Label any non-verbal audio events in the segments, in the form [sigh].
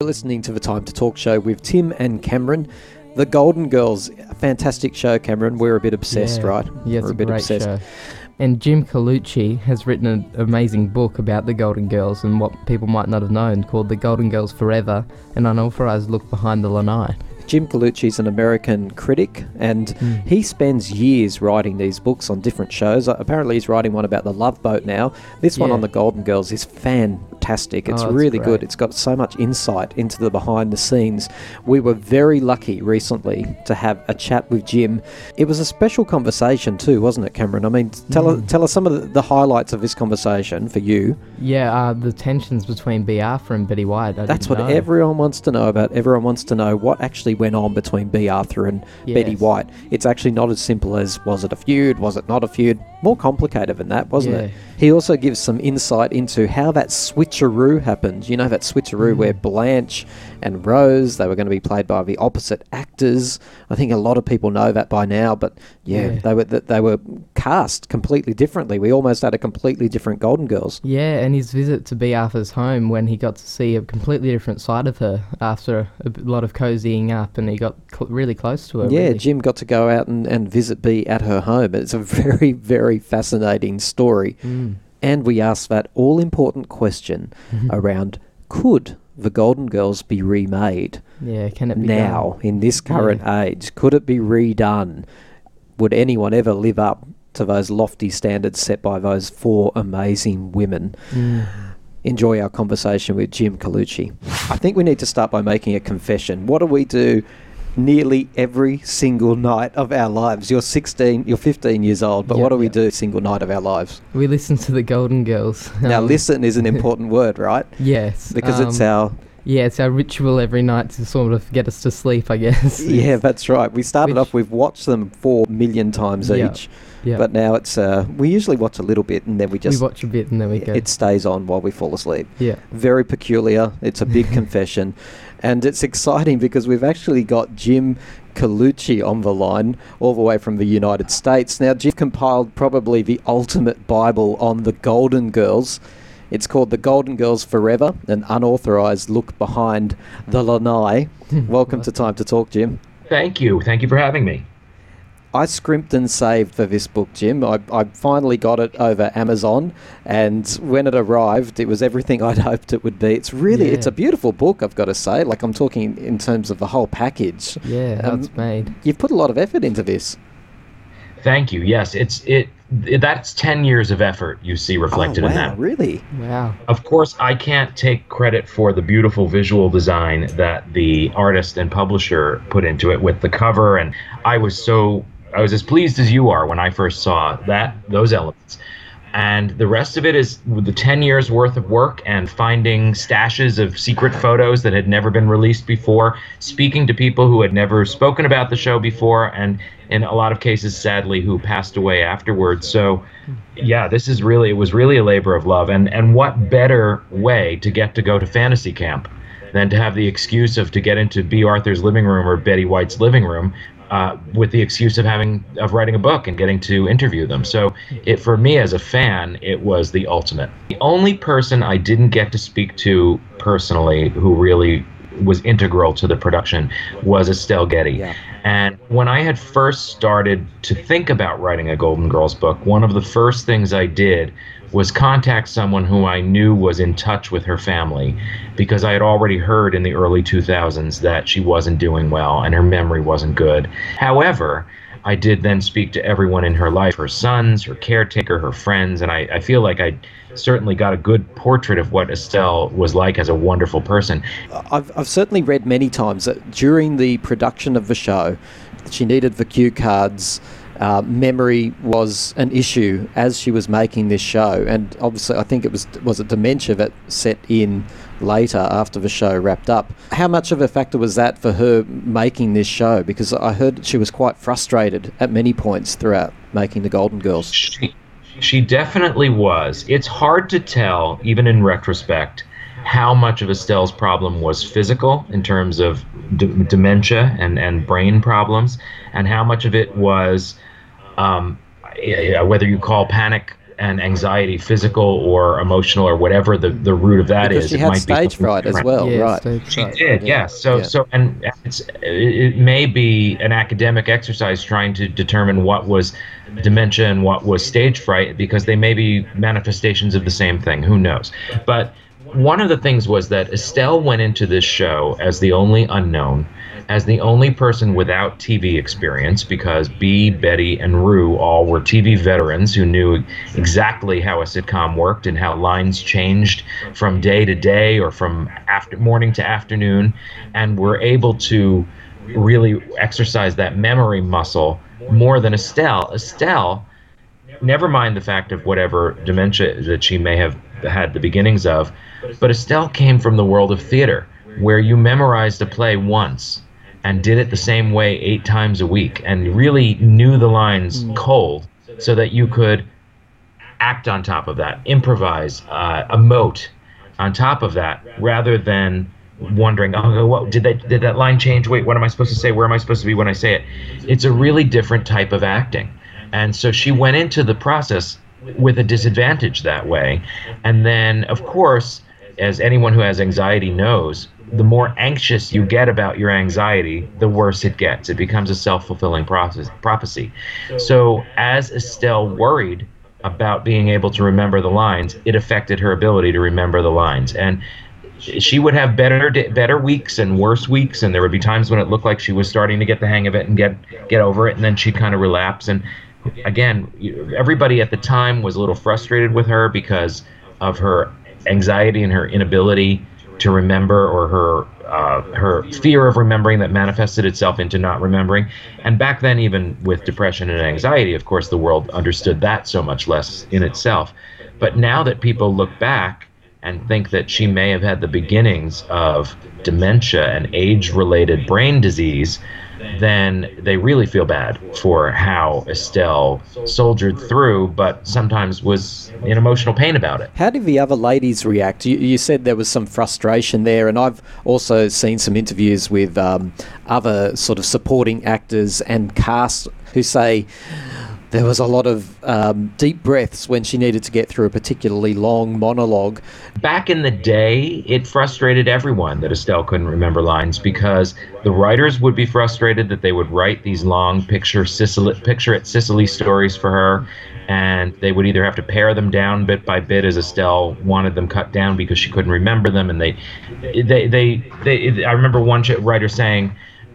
You're listening to the Time to Talk show with Tim and Cameron. The Golden Girls, fantastic show, Cameron. We're a bit obsessed, yeah. right? Yeah, We're a, a bit obsessed. show. And Jim Colucci has written an amazing book about the Golden Girls and what people might not have known called The Golden Girls Forever, an unauthorized look behind the lanai. Jim Colucci is an American critic, and Mm. he spends years writing these books on different shows. Uh, Apparently, he's writing one about the Love Boat now. This one on the Golden Girls is fantastic. It's Oh, really good. It's got so much insight into the behind the scenes. We were very lucky recently to have a chat with Jim. It was a special conversation too, wasn't it, Cameron? I mean, tell Mm. us tell us some of the, the highlights of this conversation for you. Yeah, uh, the tensions between Bea Arthur and Betty White. I That's what know. everyone wants to know about. Everyone wants to know what actually went on between Bea Arthur and Betty White. It's actually not as simple as was it a feud, was it not a feud? More complicated than that, wasn't it? He also gives some insight into how that switcheroo happened. You know that switcheroo where Mm. Blanche and Rose, they were going to be played by the opposite actors. I think a lot of people know that by now, but yeah, Yeah. they were they were cast completely differently. We almost had a completely different Golden Girls. Yeah, and his visit to Bea Arthur's home when he got to see a completely different side of her after a lot of cozying up and he got cl- really close to her. Yeah, really. Jim got to go out and, and visit Bea at her home. It's a [laughs] very, very fascinating story. Mm. And we asked that all important question around could the Golden Girls be remade Yeah, can it be now done? in this current age? Could it be redone? Would anyone ever live up to those lofty standards set by those four amazing women? Mm. enjoy our conversation with Jim Colucci. I think we need to start by making a confession. What do we do nearly every single night of our lives? You're 16, you're 15 years old, but Yeah, what do we do single night of our lives? We listen to the Golden Girls. now, Um, listen is an [laughs] important word, right? Yes. Because it's um, our. Yeah, it's our ritual every night to sort of get us to sleep, I guess. [laughs] Yeah, that's right. We started Which- off, we've watched them four million times Yeah, each, yeah. but now it's uh, we usually watch a little bit and then we just we watch a bit and then we go. it stays on while we fall asleep. yeah. very peculiar. It's a big [laughs] confession. And it's exciting because we've actually got Jim Colucci on the line, all the way from the United States. Now, Jim compiled probably the ultimate Bible on the Golden Girls. It's called The Golden Girls Forever, an unauthorized look behind the lanai. [laughs] Welcome to Time to Talk, Jim. Thank you. Thank you for having me. I scrimped and saved for this book, Jim. I, I finally got it over Amazon, and when it arrived, it was everything [laughs] I'd hoped it would be. It's really, it's a beautiful book, I've got to say. Like I'm talking in terms of the whole package. Yeah, how Um, it's made. You've put a lot of effort into this. Thank you. Yes, it's it. it- That's ten years of effort you see reflected oh, wow, in that. really? Wow. Of course, I can't take credit for the beautiful visual design that the artist and publisher put into it with the cover, and I was so I was as pleased as you are when I first saw that those elements. And the rest of it is the 10 years worth of work and finding stashes of secret photos that had never been released before, speaking to people who had never spoken about the show before, and in a lot of cases, sadly, who passed away afterwards. So, yeah, this is really, it was really a labor of love. And, and what better way to get to go to fantasy camp than to have the excuse of to get into Bea Arthur's living room or Betty White's living room uh, with the excuse of having of writing a book and getting to interview them. So it for me as a fan, it was the ultimate. The only person I didn't get to speak to personally who really was integral to the production was Estelle Getty. Yeah. And when I had first started to think about writing a Golden Girls book, one of the first things I did was contact someone who I knew was in touch with her family because I had already heard in the early 2000s that she wasn't doing well and her memory wasn't good. However, I did then speak to everyone in her life her sons, her caretaker, her friends, and I, I feel like I certainly got a good portrait of what Estelle was like as a wonderful person. I've, I've certainly read many times that during the production of the show, she needed the cue cards. Uh, memory was an issue as she was making this show, and obviously, I think it was was it dementia that set in later after the show wrapped up. How much of a factor was that for her making this show? Because I heard she was quite frustrated at many points throughout making the Golden Girls. She, she definitely was. It's hard to tell, even in retrospect, how much of Estelle's problem was physical in terms of d- dementia and, and brain problems, and how much of it was um, whether you call panic and anxiety, physical or emotional or whatever the, the root of that because is. she had stage fright as well, yeah, right? She fright. did, Yeah. yes. So, Yeah. so, and it's it, it may be an academic exercise trying to determine what was dementia and what was stage fright because they may be manifestations of the same thing. Who knows? But one of the things was that Estelle went into this show as the only unknown, as the only person without TV experience, because Bea, Betty, and Rue all were TV veterans who knew exactly how a sitcom worked and how lines changed from day to day or from after morning to afternoon, and were able to really exercise that memory muscle more than Estelle. Estelle never mind the fact of whatever dementia that she may have had the beginnings of, but Estelle came from the world of theater, where you memorized a play once and did it the same way eight times a week and really knew the lines cold so that you could act on top of that, improvise, uh, emote on top of that, rather than wondering, oh, what did that did that line change? Wait, what am I supposed to say? Where am I supposed to be when I say it? It's a really different type of acting, and so she went into the process with a disadvantage that way, and then of course, as anyone who has anxiety knows. The more anxious you get about your anxiety, the worse it gets. It becomes a self-fulfilling process, prophecy. So, as Estelle worried about being able to remember the lines, it affected her ability to remember the lines. And she would have better better weeks and worse weeks, and there would be times when it looked like she was starting to get the hang of it and get get over it, and then she'd kind of relapse. And again, everybody at the time was a little frustrated with her because of her anxiety and her inability to remember or her uh, her fear of remembering that manifested itself into not remembering. And back then, even with depression and anxiety, of course, the world understood that so much less in itself. But now that people look back and think that she may have had the beginnings of dementia and age related brain disease, then they really feel bad for how Estelle soldiered through, but sometimes was in emotional pain about it. How did the other ladies react? You, you said there was some frustration there, and I've also seen some interviews with um, other sort of supporting actors and cast who say there was a lot of um, deep breaths when she needed to get through a particularly long monologue. Back in the day, it frustrated everyone that Estelle couldn't remember lines because the writers would be frustrated that they would write these long picture Sicily, picture at Sicily stories for her, and they would either have to pare them down bit by bit as Estelle wanted them cut down because she couldn't remember them, and they, they, they, they I remember one writer saying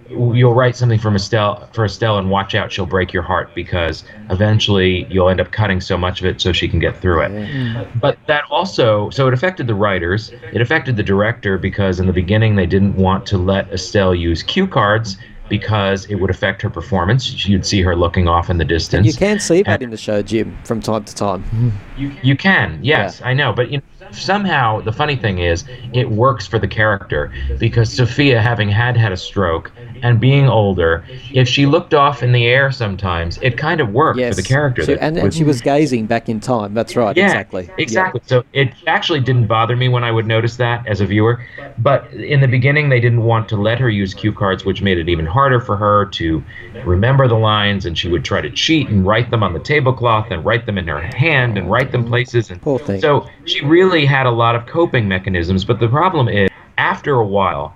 you'll write something from Estelle for Estelle and watch out she'll break your heart because eventually you'll end up cutting so much of it so she can get through it. But that also so it affected the writers, it affected the director because in the beginning they didn't want to let Estelle use cue cards because it would affect her performance. You'd see her looking off in the distance. You can see that in the show, Jim, from time to time. Mm-hmm. You can, yes, I know, but you know, somehow the funny thing is, it works for the character because Sophia, having had had a stroke and being older, if she looked off in the air sometimes, it kind of worked Yes, for the character. She- and, and she was gazing back in time. That's right. yeah, exactly. Yeah. Exactly. So it actually didn't bother me when I would notice that as a viewer. But in the beginning, they didn't want to let her use cue cards, which made it even harder for her to remember the lines. And she would try to cheat and write them on the tablecloth and write them in her hand and write them mm-hmm. places. And Poor thing. so she really had a lot of coping mechanisms. But the problem is, after a while,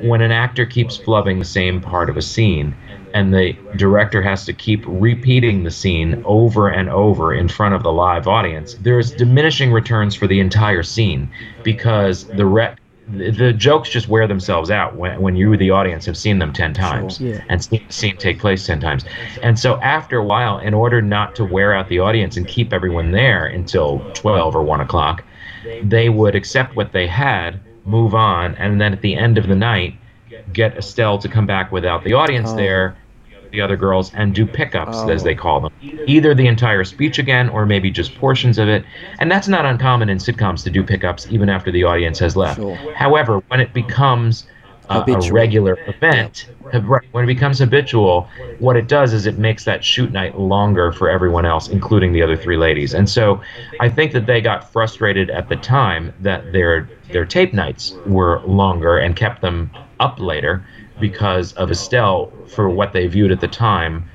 when an actor keeps flubbing the same part of a scene, and the director has to keep repeating the scene over and over in front of the live audience, there's diminishing returns for the entire scene because the re- the jokes just wear themselves out when, when you, the audience, have seen them 10 times Yeah. and seen the scene take place 10 times. And so, after a while, in order not to wear out the audience and keep everyone there until 12 or 1 o'clock, they would accept what they had, move on, and then at the end of the night, get Estelle to come back without the audience Oh. there, the other girls, and do pickups, as Oh. they call them. Either the entire speech again, or maybe just portions of it. And that's not uncommon in sitcoms to do pickups even after the audience has left. Sure. However, when it becomes a, uh, a regular event, when it becomes habitual, what it does is it makes that shoot night longer for everyone else, including the other three ladies. And so, I think that they got frustrated at the time that their their tape nights were longer and kept them up later because of Estelle for what they viewed at the time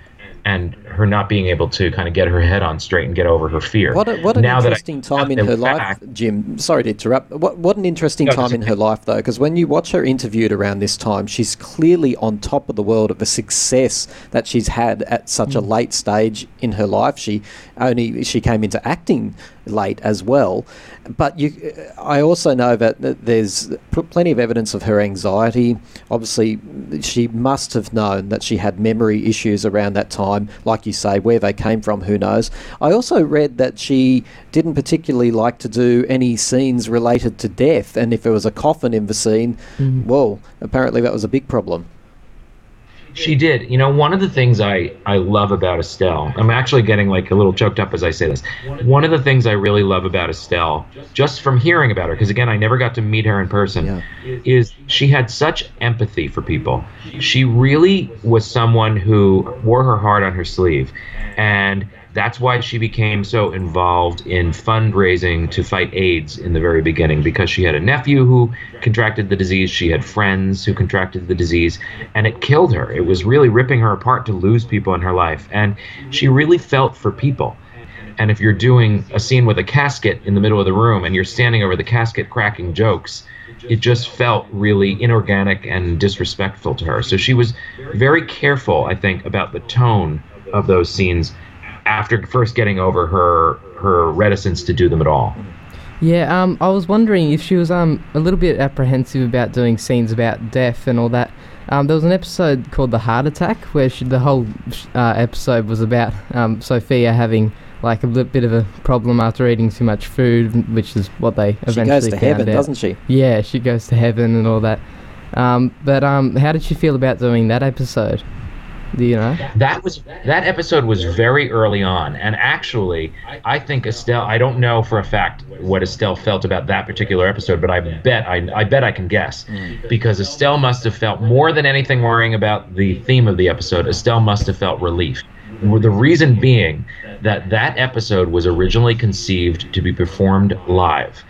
and her not being able to kind of get her head on straight and get over her fear. What, a, what an now interesting time in her life, Jim. Sorry to interrupt. What, what an interesting no, time in her life, though, because when you watch her interviewed around this time, she's clearly on top of the world of the success that she's had at such mm. a late stage in her life. She only she came into acting late as well. But you, I also know that there's plenty of evidence of her anxiety. Obviously, she must have known that she had memory issues around that time. Like you say, where they came from, who knows? I also read that she didn't particularly like to do any scenes related to death, and if there was a coffin in the scene, mm. well, apparently that was a big problem. She did. You know, one of the things I, I love about Estelle, I'm actually getting like a little choked up as I say this. One of the things I really love about Estelle, just from hearing about her, because again, I never got to meet her in person, yeah. is she had such empathy for people. She really was someone who wore her heart on her sleeve. And that's why she became so involved in fundraising to fight AIDS in the very beginning because she had a nephew who contracted the disease, she had friends who contracted the disease, and it killed her. It was really ripping her apart to lose people in her life. And she really felt for people. And if you're doing a scene with a casket in the middle of the room and you're standing over the casket cracking jokes, it just felt really inorganic and disrespectful to her. So she was very careful, I think, about the tone of those scenes after first getting over her her reticence to do them at all. Yeah, um, I was wondering if she was um a little bit apprehensive about doing scenes about death and all that. Um, there was an episode called The Heart Attack where she, the whole uh, episode was about um, Sophia having like a bit of a problem after eating too much food, which is what they eventually She goes to heaven, out. doesn't she? Yeah, she goes to heaven and all that. Um, but um, how did she feel about doing that episode? Do you know? That was that episode was very early on, and actually, I think Estelle. I don't know for a fact what Estelle felt about that particular episode, but I bet I, I bet I can guess mm. because Estelle must have felt more than anything worrying about the theme of the episode. Estelle must have felt relief. The reason being that that episode was originally conceived to be performed live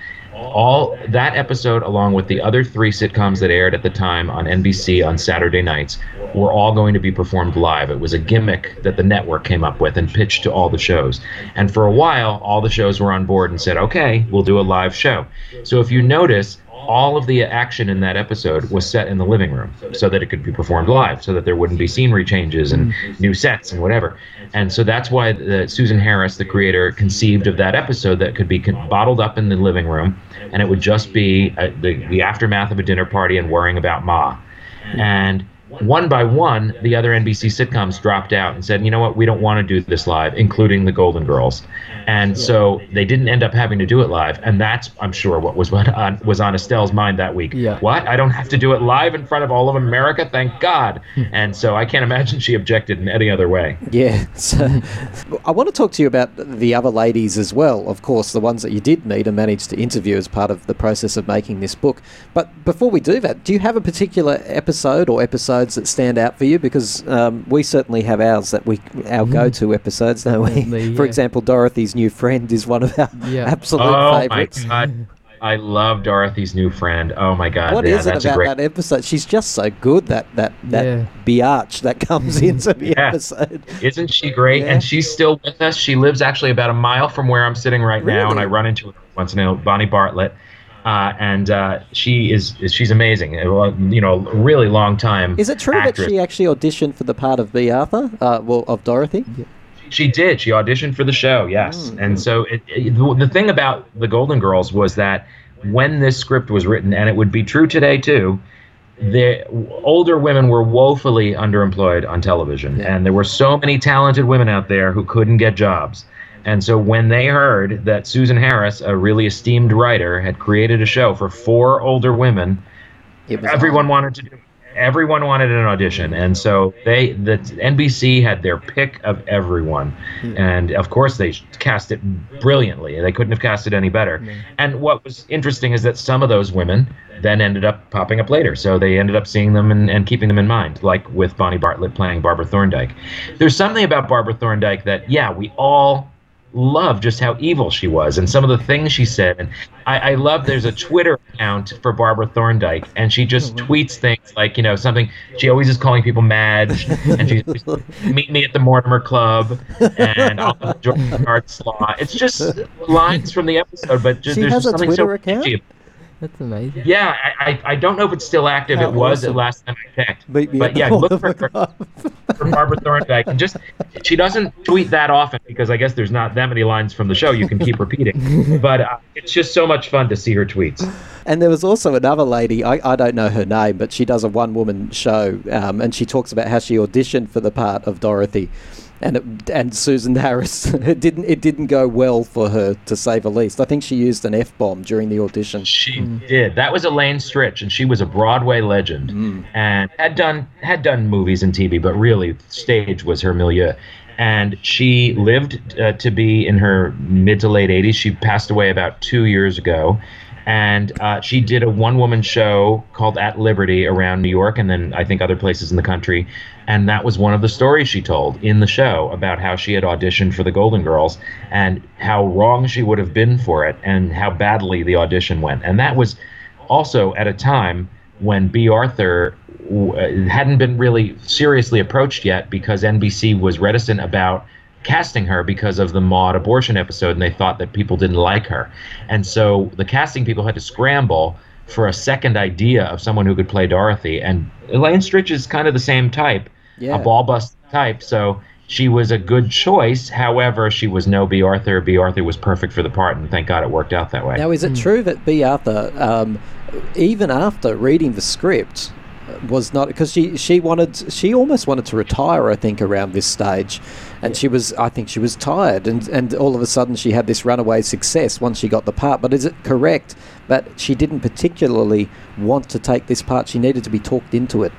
all that episode along with the other three sitcoms that aired at the time on NBC on Saturday nights were all going to be performed live. It was a gimmick that the network came up with and pitched to all the shows. And for a while, all the shows were on board and said, "Okay, we'll do a live show." So if you notice, all of the action in that episode was set in the living room so that it could be performed live, so that there wouldn't be scenery changes and mm. new sets and whatever. And so that's why the, Susan Harris, the creator, conceived of that episode that could be bottled up in the living room, and it would just be a, the, the aftermath of a dinner party and worrying about Ma. And one by one, the other NBC sitcoms dropped out and said, you know what, we don't want to do this live, including the Golden Girls. And so they didn't end up having to do it live. And that's, I'm sure, what was what on, was on Estelle's mind that week. Yeah. What? I don't have to do it live in front of all of America? Thank God. Hmm. and so I can't imagine she objected in any other way. Yeah. So I want to talk to you about the other ladies as well. Of course, the ones that you did meet and managed to interview as part of the process of making this book. But before we do that, do you have a particular episode or episodes that stand out for you? Because um, we certainly have ours that we our mm-hmm. go-to episodes, don't we? [laughs] Yeah. For example, Dorothy's new friend is one of our yeah. absolute oh favorites. Oh my god. I love Dorothy's new friend. Oh my god! What yeah, is it about great... that episode? She's just so good. That that that yeah. biatch that comes [laughs] into the yeah. episode. Isn't she great? Yeah. And she's still with us. She lives actually about a mile from where I'm sitting right really? now, and I run into her once in a while. Bonnie Bartlett. Uh, and uh, she is she's amazing. You know, really long time. Is it true actress. that she actually auditioned for the part of Bea Arthur? Uh, well, of Dorothy. She did. She auditioned for the show. Yes, mm. and so it, it, the thing about the Golden Girls was that when this script was written, and it would be true today too. The older women were woefully underemployed on television, yeah. and there were so many talented women out there who couldn't get jobs and so when they heard that Susan Harris, a really esteemed writer, had created a show for four older women, everyone on. wanted to do everyone wanted an audition and so they the NBC had their pick of everyone yeah. and of course they cast it brilliantly they couldn't have cast it any better yeah. and what was interesting is that some of those women then ended up popping up later so they ended up seeing them and, and keeping them in mind like with Bonnie Bartlett playing Barbara Thorndyke there's something about Barbara Thorndyke that yeah we all love just how evil she was and some of the things she said. And I, I love there's a Twitter account for Barbara Thorndyke, and she just Mm-hmm. tweets things like, you know, something. She always is calling people Madge, [laughs] and she meet me at the Mortimer Club, and I'll [laughs] enjoy the card slot. It's just lines from the episode, but just She there's has just a something Twitter so account? Catchy. That's amazing. Yeah, I, I, I don't know if it's still active. How it was awesome. the last time I checked. Meet me but yeah, look for, for, Barbara Thorndyke, and just she doesn't tweet that often because I guess there's not that many lines from the show you can keep repeating. [laughs] but uh, it's just so much fun to see her tweets. And there was also another lady, I, I don't know her name, but she does a one woman show um, and she talks about how she auditioned for the part of Dorothy. And it, and Susan Harris, [laughs] it didn't it didn't go well for her to say the least. I think she used an f bomb during the audition. She did. That was Elaine Stritch, and she was a Broadway legend, and had done had done movies and TV, but really stage was her milieu. And she lived uh, to be in her mid to late 80s. She passed away about two years ago, and uh, she did a one woman show called At Liberty around New York, and then I think other places in the country. And that was one of the stories she told in the show about how she had auditioned for the Golden Girls and how wrong she would have been for it and how badly the audition went. And that was also at a time when Bea Arthur uh, hadn't been really seriously approached yet because NBC was reticent about casting her because of the Maud abortion episode and they thought that people didn't like her. And so the casting people had to scramble for a second idea of someone who could play Dorothy. And Elaine Stritch is kind of the same type, Yeah. a ball bust type. So she was a good choice. However, she was no Bea Arthur. Bea Arthur was perfect for the part, and thank God it worked out that way. Now, is it true that Bea Arthur, um, even after reading the script, was not because she she wanted she almost wanted to retire I think around this stage, and she was I think she was tired and and all of a sudden she had this runaway success once she got the part. But is it correct that she didn't particularly want to take this part? She needed to be talked into it.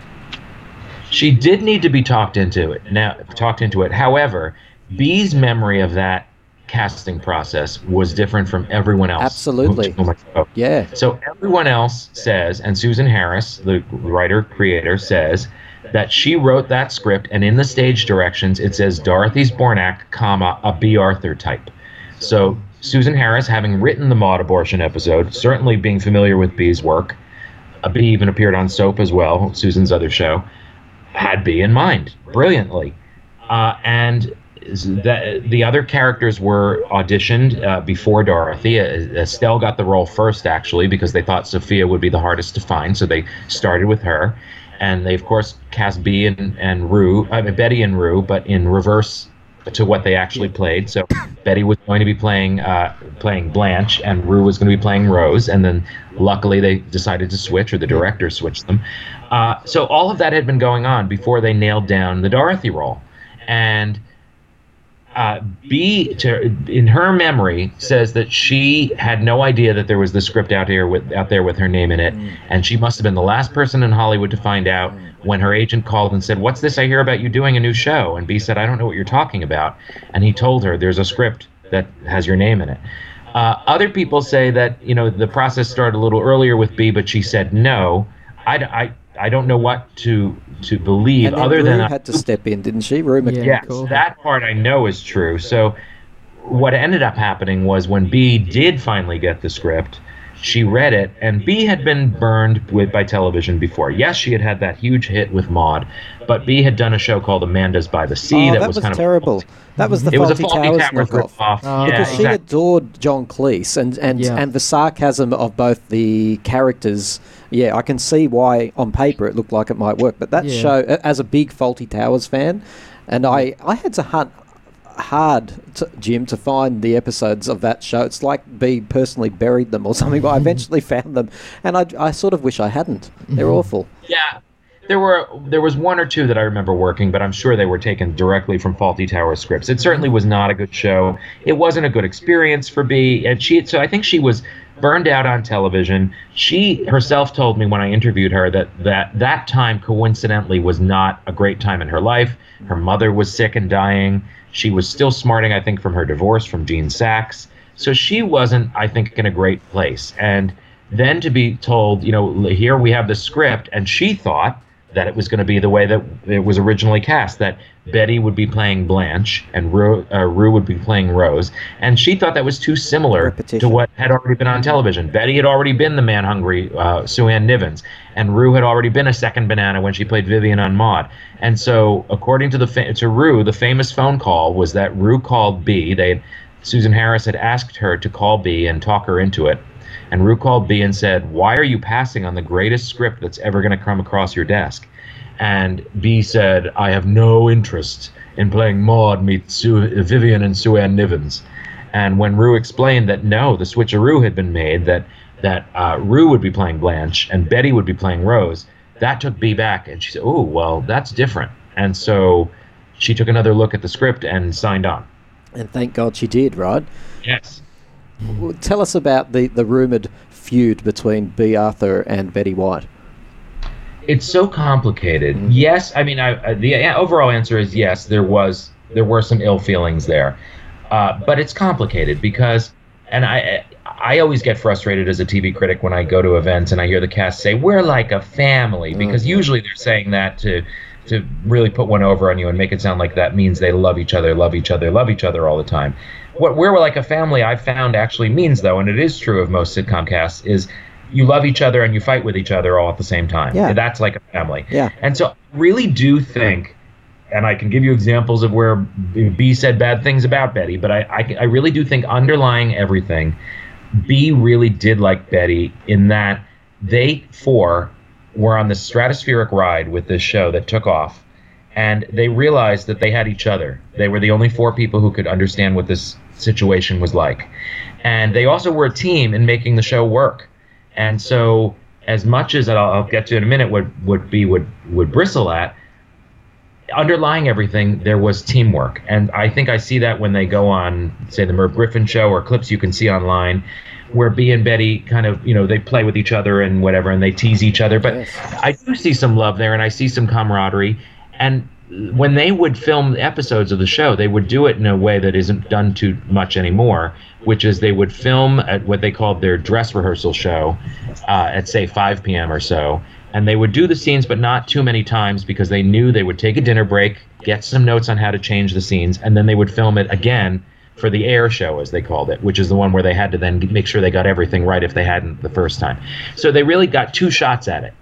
She did need to be talked into it. Now, talked into it. However, Bea's memory of that casting process was different from everyone else. Absolutely. whom I spoke. Yeah. So everyone else says, and Susan Harris, the writer creator, says that she wrote that script, and in the stage directions it says Dorothy Zbornak, comma a Bea Arthur type. So Susan Harris, having written the Maud abortion episode, certainly being familiar with Bea's work, uh, Bea even appeared on Soap as well, Susan's other show, had Bea in mind brilliantly, uh, and the, the other characters were auditioned uh, before Dorothy. Uh, Estelle got the role first, actually, because they thought Sophia would be the hardest to find, so they started with her. And they, of course, cast Bea and, and Rue, I mean, Betty and Rue, but in reverse to what they actually played. So Betty was going to be playing uh, playing Blanche, and Rue was going to be playing Rose. And then, luckily, they decided to switch, or the director switched them. Uh, so all of that had been going on before they nailed down the Dorothy role. And uh, Bea, to, in her memory, says that she had no idea that there was the script out here with out there with her name in it, and she must have been the last person in Hollywood to find out when her agent called and said, "What's this I hear about you doing a new show?" And Bea said, "I don't know what you're talking about," and he told her, "There's a script that has your name in it." Uh, other people say that you know the process started a little earlier with Bea, but she said no. I, I, I don't know what to to believe And then other Rue than had to step in, didn't she? Rue Mc- Yeah. Yes, cool. that part I know is true. So, what ended up happening was when Bea did finally get the script, she read it, and Bea had been burned with by television before. Yes, she had had that huge hit with Maud, but Bea had done a show called Amanda's by the Sea Oh, that, that was, was, kind terrible. of That was the it was a Fawlty fawlty Towers towers knockoff. ripoff. Oh, yeah, because she adored John Cleese and and, Yeah. and the sarcasm of both the characters. Yeah, I can see why on paper it looked like it might work, but that Yeah. show, as a big Fawlty Towers fan, and I I had to hunt hard, to, Jim, to find the episodes of that show. It's like Bea personally buried them or something, but I mm-hmm. eventually found them, and I, I sort of wish I hadn't. They're mm-hmm. awful. Yeah, there were there was one or two that I remember working, but I'm sure they were taken directly from Fawlty Tower scripts. It certainly was not a good show. It wasn't a good experience for Bea, and she so I think she was burned out on television. She herself told me when I interviewed her that that that time coincidentally was not a great time in her life. Her mother was sick and dying. She was still smarting, I think, from her divorce from Gene Saks. So she wasn't, I think, in a great place. And then to be told, you know, here we have the script, and she thought that it was going to be the way that it was originally cast that Betty would be playing Blanche and Rue, uh, Rue would be playing Rose. And she thought that was too similar Repetition. to what had already been on television. Betty had already been the man hungry uh, Sue Ann Nivens, and Rue had already been a second banana when she played Vivian on Maud. And so, according to the fa- to Rue, the famous phone call was that Rue called Bea. They had, Susan Harris had asked her to call Bea and talk her into it. And Rue called Bea and said, Why are you passing on the greatest script that's ever going to come across your desk? And Bea said, I have no interest in playing Maud meet Sue, Vivian and Sue Ann Nivens. And when Rue explained that no, the switcheroo had been made, that that uh, Rue would be playing Blanche and Betty would be playing Rose, that took Bea back, and she said, "Oh, well, that's different." And so she took another look at the script and signed on. And thank God she did, right? Yes. Well, Tell us about the, the rumoured feud between Bea Arthur and Betty White. It's so complicated. Yes, I mean, I, I, the overall answer is yes. There was there were some ill feelings there, uh, but it's complicated because, and I I always get frustrated as a TV critic when I go to events and I hear the cast say we're like a family because usually they're saying that to to really put one over on you and make it sound like that means they love each other, love each other, love each other all the time. What we're like a family I've found actually means though, and it is true of most sitcom casts, is you love each other and you fight with each other all at the same time. Yeah. That's like a family. Yeah. And so I really do think, and I can give you examples of where Bea said bad things about Betty, but I, I, I really do think underlying everything, Bea really did like Betty in that they four were on the stratospheric ride with this show that took off. And they realized that they had each other. They were the only four people who could understand what this situation was like. And they also were a team in making the show work. And so, as much as I'll, I'll get to in a minute, what what Bea would would bristle at, underlying everything, there was teamwork, and I think I see that when they go on, say, the Merv Griffin show or clips you can see online, where Bea and Betty kind of, you know, they play with each other and whatever, and they tease each other. But Yes. I do see some love there, and I see some camaraderie, and when they would film episodes of the show, they would do it in a way that isn't done too much anymore, which is they would film at what they called their dress rehearsal show uh, at say 5 p.m. or so, and they would do the scenes, but not too many times because they knew they would take a dinner break, get some notes on how to change the scenes, and then they would film it again for the air show, as they called it, which is the one where they had to then make sure they got everything right if they hadn't the first time. So they really got two shots at it.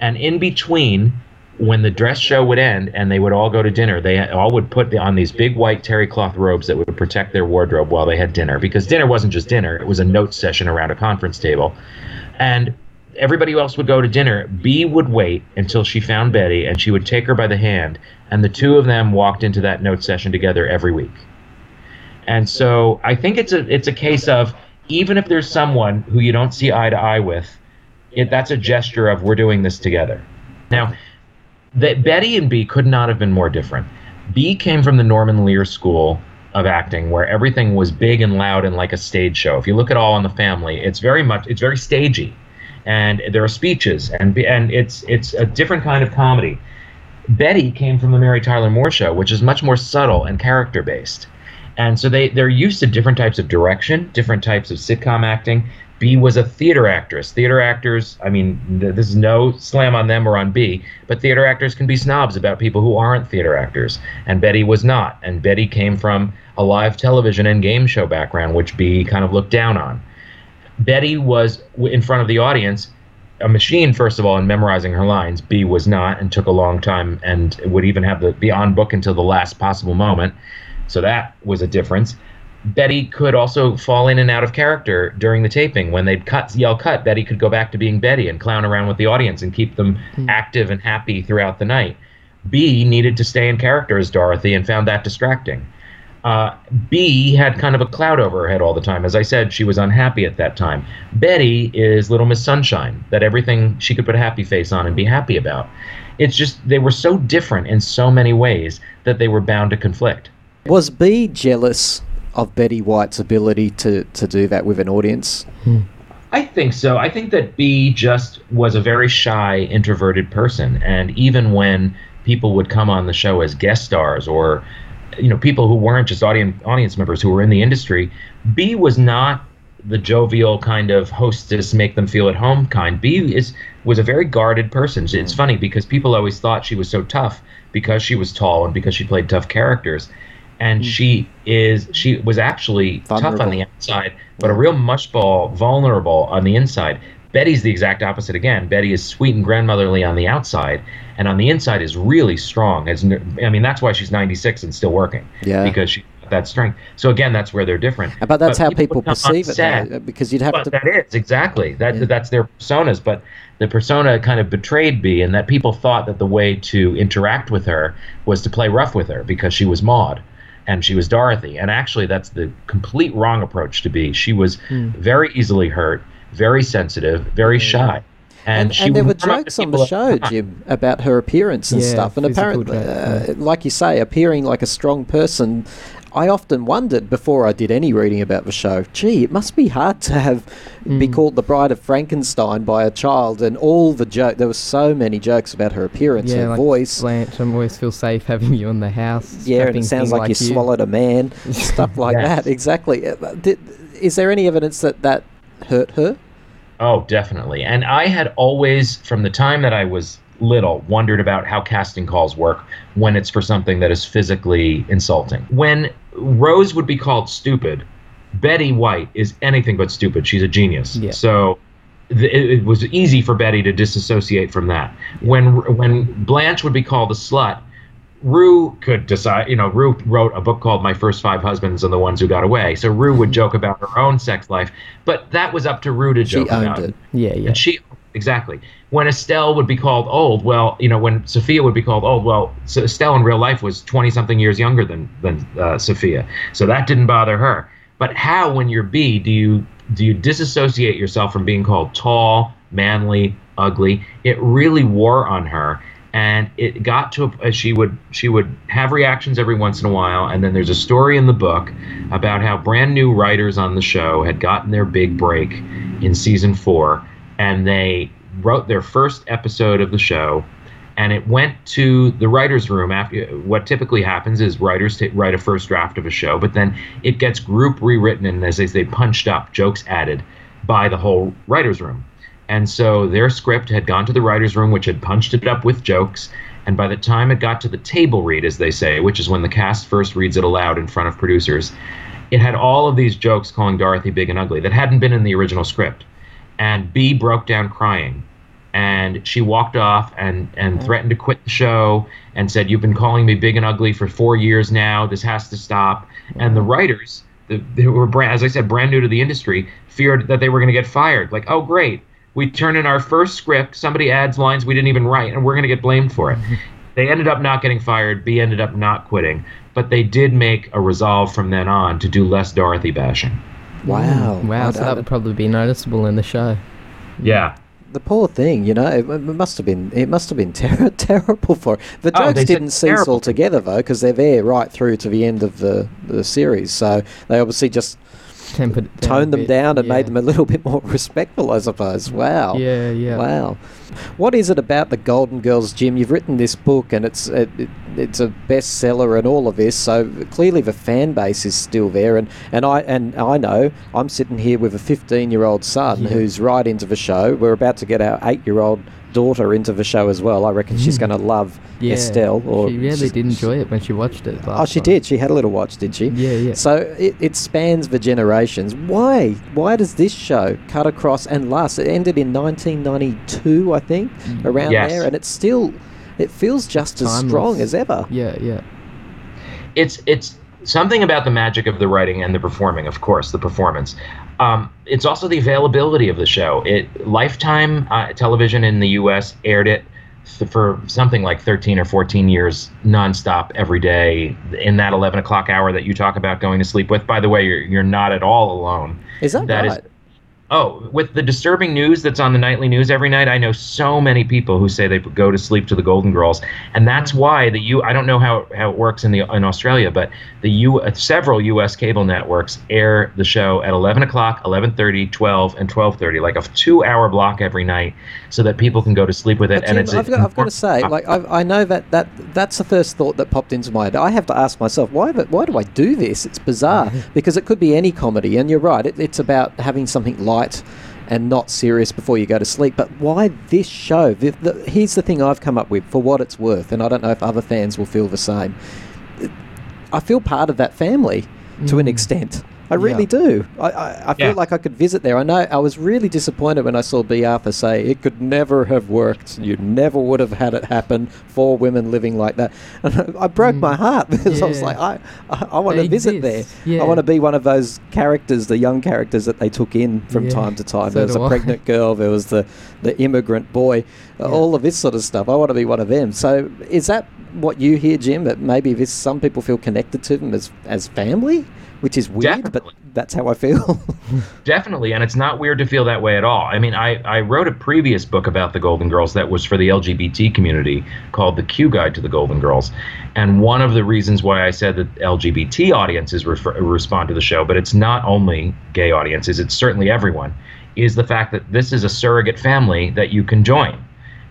And in between, when the dress show would end and they would all go to dinner, they all would put on these big white terry cloth robes that would protect their wardrobe while they had dinner. Because dinner wasn't just dinner, it was a note session around a conference table. And everybody else would go to dinner. Bea would wait until she found Betty and she would take her by the hand. And the two of them walked into that note session together every week. And so I think it's a it's a case of even if there's someone who you don't see eye to eye with, it, that's a gesture of we're doing this together. Now, that Betty and Bea could not have been more different. Bea came from the Norman Lear School of acting, where everything was big and loud and like a stage show. If you look at All in the Family, it's very much it's very stagey, and there are speeches and and it's it's a different kind of comedy. Betty came from the Mary Tyler Moore Show, which is much more subtle and character based. And so they, they're used to different types of direction, different types of sitcom acting. Bea was a theater actress. Theater actors, I mean, th- this is no slam on them or on Bea, but theater actors can be snobs about people who aren't theater actors. And Betty was not. And Betty came from a live television and game show background, which Bea kind of looked down on. Betty was in front of the audience a machine first of all in memorizing her lines bea was not and took a long time and would even have to be on book until the last possible moment so that was a difference betty could also fall in and out of character during the taping when they'd cut yell cut betty could go back to being betty and clown around with the audience and keep them active and happy throughout the night bea needed to stay in character as dorothy and found that distracting uh, Bea had kind of a cloud over her head all the time. As I said, she was unhappy at that time. Betty is Little Miss Sunshine, that everything she could put a happy face on and be happy about. It's just they were so different in so many ways that they were bound to conflict. Was Bea jealous of Betty White's ability to, to do that with an audience? I think so. I think that Bea just was a very shy, introverted person, and even when people would come on the show as guest stars or you know people who weren't just audience audience members who were in the industry, Bea was not the jovial kind of hostess, make them feel at home kind. Bea is was a very guarded person. It's Mm. funny because people always thought she was so tough because she was tall and because she played tough characters. And mm. she is she was actually tough on. The outside, but a real mushball, vulnerable on the inside. Betty's the exact opposite again. Betty is sweet and grandmotherly on the outside, and on the inside is really strong. As I mean, that's why she's 96 and still working. Yeah. because she that strength. So again, that's where they're different. But that's how people on perceive it, though, uh, because you'd have but to. that is exactly that. Yeah. That's their personas. But the persona kind of betrayed Bea, and that people thought that the way to interact with her was to play rough with her because she was Maud and she was Dorothy. And actually, that's the complete wrong approach to Bea. She was Hmm. very easily hurt, very sensitive, very shy. And, And, she and there were would come up to jokes on the show, Jim, about her appearance and Yeah, stuff. And apparently, uh, like you say, appearing like a strong person. I often wondered before I did any reading about the show, gee, it must be hard to have be Mm. called the Bride of Frankenstein by a child, and all the joke. There were so many jokes about her appearance, yeah, her like voice. Blanche, I always feel safe having you in the house. Yeah, and it sounds thing like, you swallowed a man, [laughs] stuff like Yes. that. Exactly. Uh, Did, is there any evidence that that hurt her? Oh, definitely. And I had always, from the time that I was little, wondered about how casting calls work when it's for something that is physically insulting. When Rose would be called stupid, Betty White is anything but stupid. She's a genius. Yeah. So th- it, was easy for Betty to disassociate from that. When when Blanche would be called a slut, Rue could decide, you know, Rue wrote a book called My First Five Husbands and the Ones Who Got Away. So Rue would mm-hmm. joke about her own sex life, but that was up to Rue to She joke owned about. it. Yeah, yeah. And she exactly when Estelle would be called old. Well, you know when Sophia would be called old. Well, so Estelle in real life was twenty something years younger than than uh, Sophia, so that didn't bother her. But how, when you're Bea, do you do you disassociate yourself from being called tall, manly, ugly? It really wore on her. And it got to a, she would she would have reactions every once in a while, and then there's a story in the book about how brand new writers on the show had gotten their big break in season four, and they wrote their first episode of the show and it went to the writers room after what typically happens is writers ta write a first draft of a show but then it gets group rewritten and as they say punched up jokes added by the whole writers room. And so their script had gone to the writers room which had punched it up with jokes and by the time it got to the table read as they say which is when the cast first reads it aloud in front of producers it had all of these jokes calling dorothy big and ugly that hadn't been in the original script and Bea broke down crying. And she walked off and, and mm-hmm. threatened to quit the show and said, You've been calling me big and ugly for four years now. This has to stop. And the mm-hmm. writers, the, they were, brand, as I said, brand new to the industry, feared that they were going to get fired. Like, oh, great. We turn in our first script, somebody adds lines we didn't even write, and we're going to get blamed for it. Mm-hmm. They ended up not getting fired. Bea ended up not quitting. But they did make a resolve from then on to do less Dorothy bashing. Mm. Wow. Wow, I so don't- that would probably be noticeable in the show. Yeah. the poor thing, you know, it, it must have been it must have been [laughs] ter- terrible for her. The Oh, jokes they didn't cease terrible. altogether though, because they're there right through to the end of the, the series. So they obviously just Tempered it down toned them bit, down and yeah. made them a little [laughs] bit more respectful, I suppose. Wow. Yeah, yeah. Wow. What is it about the Golden Girls, Jim? You've written this book and it's it, it, it's a bestseller and all of this. So clearly the fan base is still there. And, and I and I know I'm sitting here with a 15 year old son Yeah. who's right into the show. We're about to get our eight year old daughter into the show as well. I reckon she's going to love Mm. Yeah, Estelle. Or she really did enjoy it when she watched it. Oh, she time. did. She had a little watch, did she? Yeah, yeah. So it, it spans the generations. Why? Why does this show cut across and last? It ended in 1992, I think, around Yes. there, and it's still, it feels just as Timeless. strong as ever. Yeah, yeah. it's it's something about the magic of the writing and the performing, of course, the performance. Um, it's also the availability of the show. It Lifetime uh, Television in the U.S. aired it th- for something like 13 or 14 years, nonstop, every day, in that 11 o'clock hour that you talk about going to sleep with. By the way, you're you're not at all alone. Is that, That is- right? Oh, with the disturbing news that's on the nightly news every night, I know so many people who say they go to sleep to the Golden Girls, and that's mm-hmm. why the U. I don't know how, how it works in the in Australia, but the U. Uh, several U.S. cable networks air the show at 11 o'clock, 11:30, 12, and 12:30, like a two-hour block every night, so that people can go to sleep with it. But and Jim, it's I've, got, I've got to say, like I, I know that, that that's the first thought that popped into my head. I have to ask myself, why why do I do this? It's bizarre mm-hmm. because it could be any comedy, and you're right. It, it's about having something light and not serious before you go to sleep. But why this show? The, the, here's the thing I've come up with for what it's worth, and I don't know if other fans will feel the same. I feel part of that family to an Mm. extent. I really Yeah. do. I, I, I feel Yeah. like I could visit there. I know I was really disappointed when I saw Bea Arthur say it could never have worked. You never would have had it happen. for women living like that. [laughs] And I broke Mm. my heart [laughs] because I was like, I, I, I want to visit there. exist, yeah. I want to be one of those characters, the young characters that they took in from Yeah, time to time. so there was a pregnant girl. There was the, the immigrant boy. Yeah. All of this sort of stuff. I want to be one of them. So is that what you hear, Jim? That maybe this some people feel connected to them as as family, which is weird, but that's how I feel. [laughs] Definitely, and it's not weird to feel that way at all. I mean, I, I wrote a previous book about the Golden Girls that was for the LGBT community called The Q Guide to the Golden Girls. And one of the reasons why I said that LGBT audiences refer, respond to the show, but it's not only gay audiences, it's certainly everyone, is the fact that this is a surrogate family that you can join.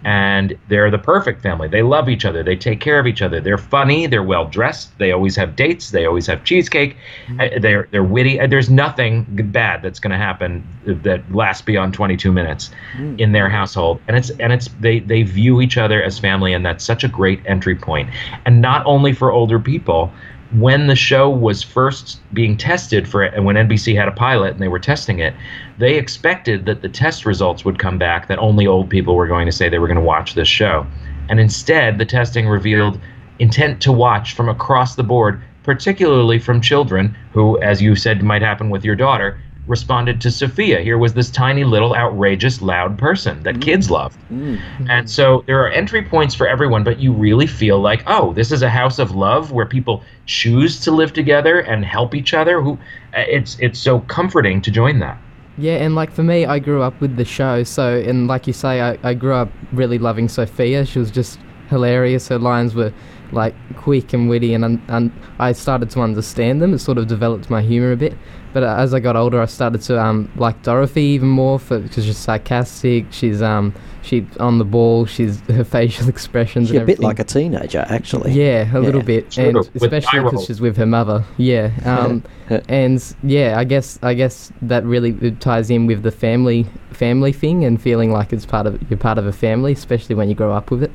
And they're the perfect family. They love each other. They take care of each other. They're funny. They're well dressed. They always have dates. They always have cheesecake. Uh, They're they're witty. Uh, There's nothing bad that's going to happen that lasts beyond 22 minutes in their household. And it's and it's they they view each other as family, and that's such a great entry point. And not only for older people. When the show was first being tested for it, and when NBC had a pilot and they were testing it, they expected that the test results would come back that only old people were going to say they were going to watch this show. And instead, the testing revealed intent to watch from across the board, particularly from children who, as you said might happen with your daughter, responded to Sophia. Here was this tiny little outrageous loud person that kids loved. Mm. And so there are entry points for everyone, but you really feel like, oh, this is a house of love where people choose to live together and help each other. Who it's it's so comforting to join that. Yeah, and like for me, I grew up with the show, so and like you say, I, I grew up really loving Sophia. She was just hilarious. Her lines were like quick and witty, and un- and I started to understand them. It sort of developed my humor a bit. But uh, as I got older, I started to um, like Dorothy even more for because she's sarcastic. She's um she's on the ball. She's [laughs] her facial [laughs] expressions. She's a bit like a teenager, actually. Yeah, a little bit, Sort and especially because she's with her mother. Yeah, [laughs] um, and yeah, I guess I guess that really ties in with the family family thing and feeling like it's part of you're part of a family, especially when you grow up with it.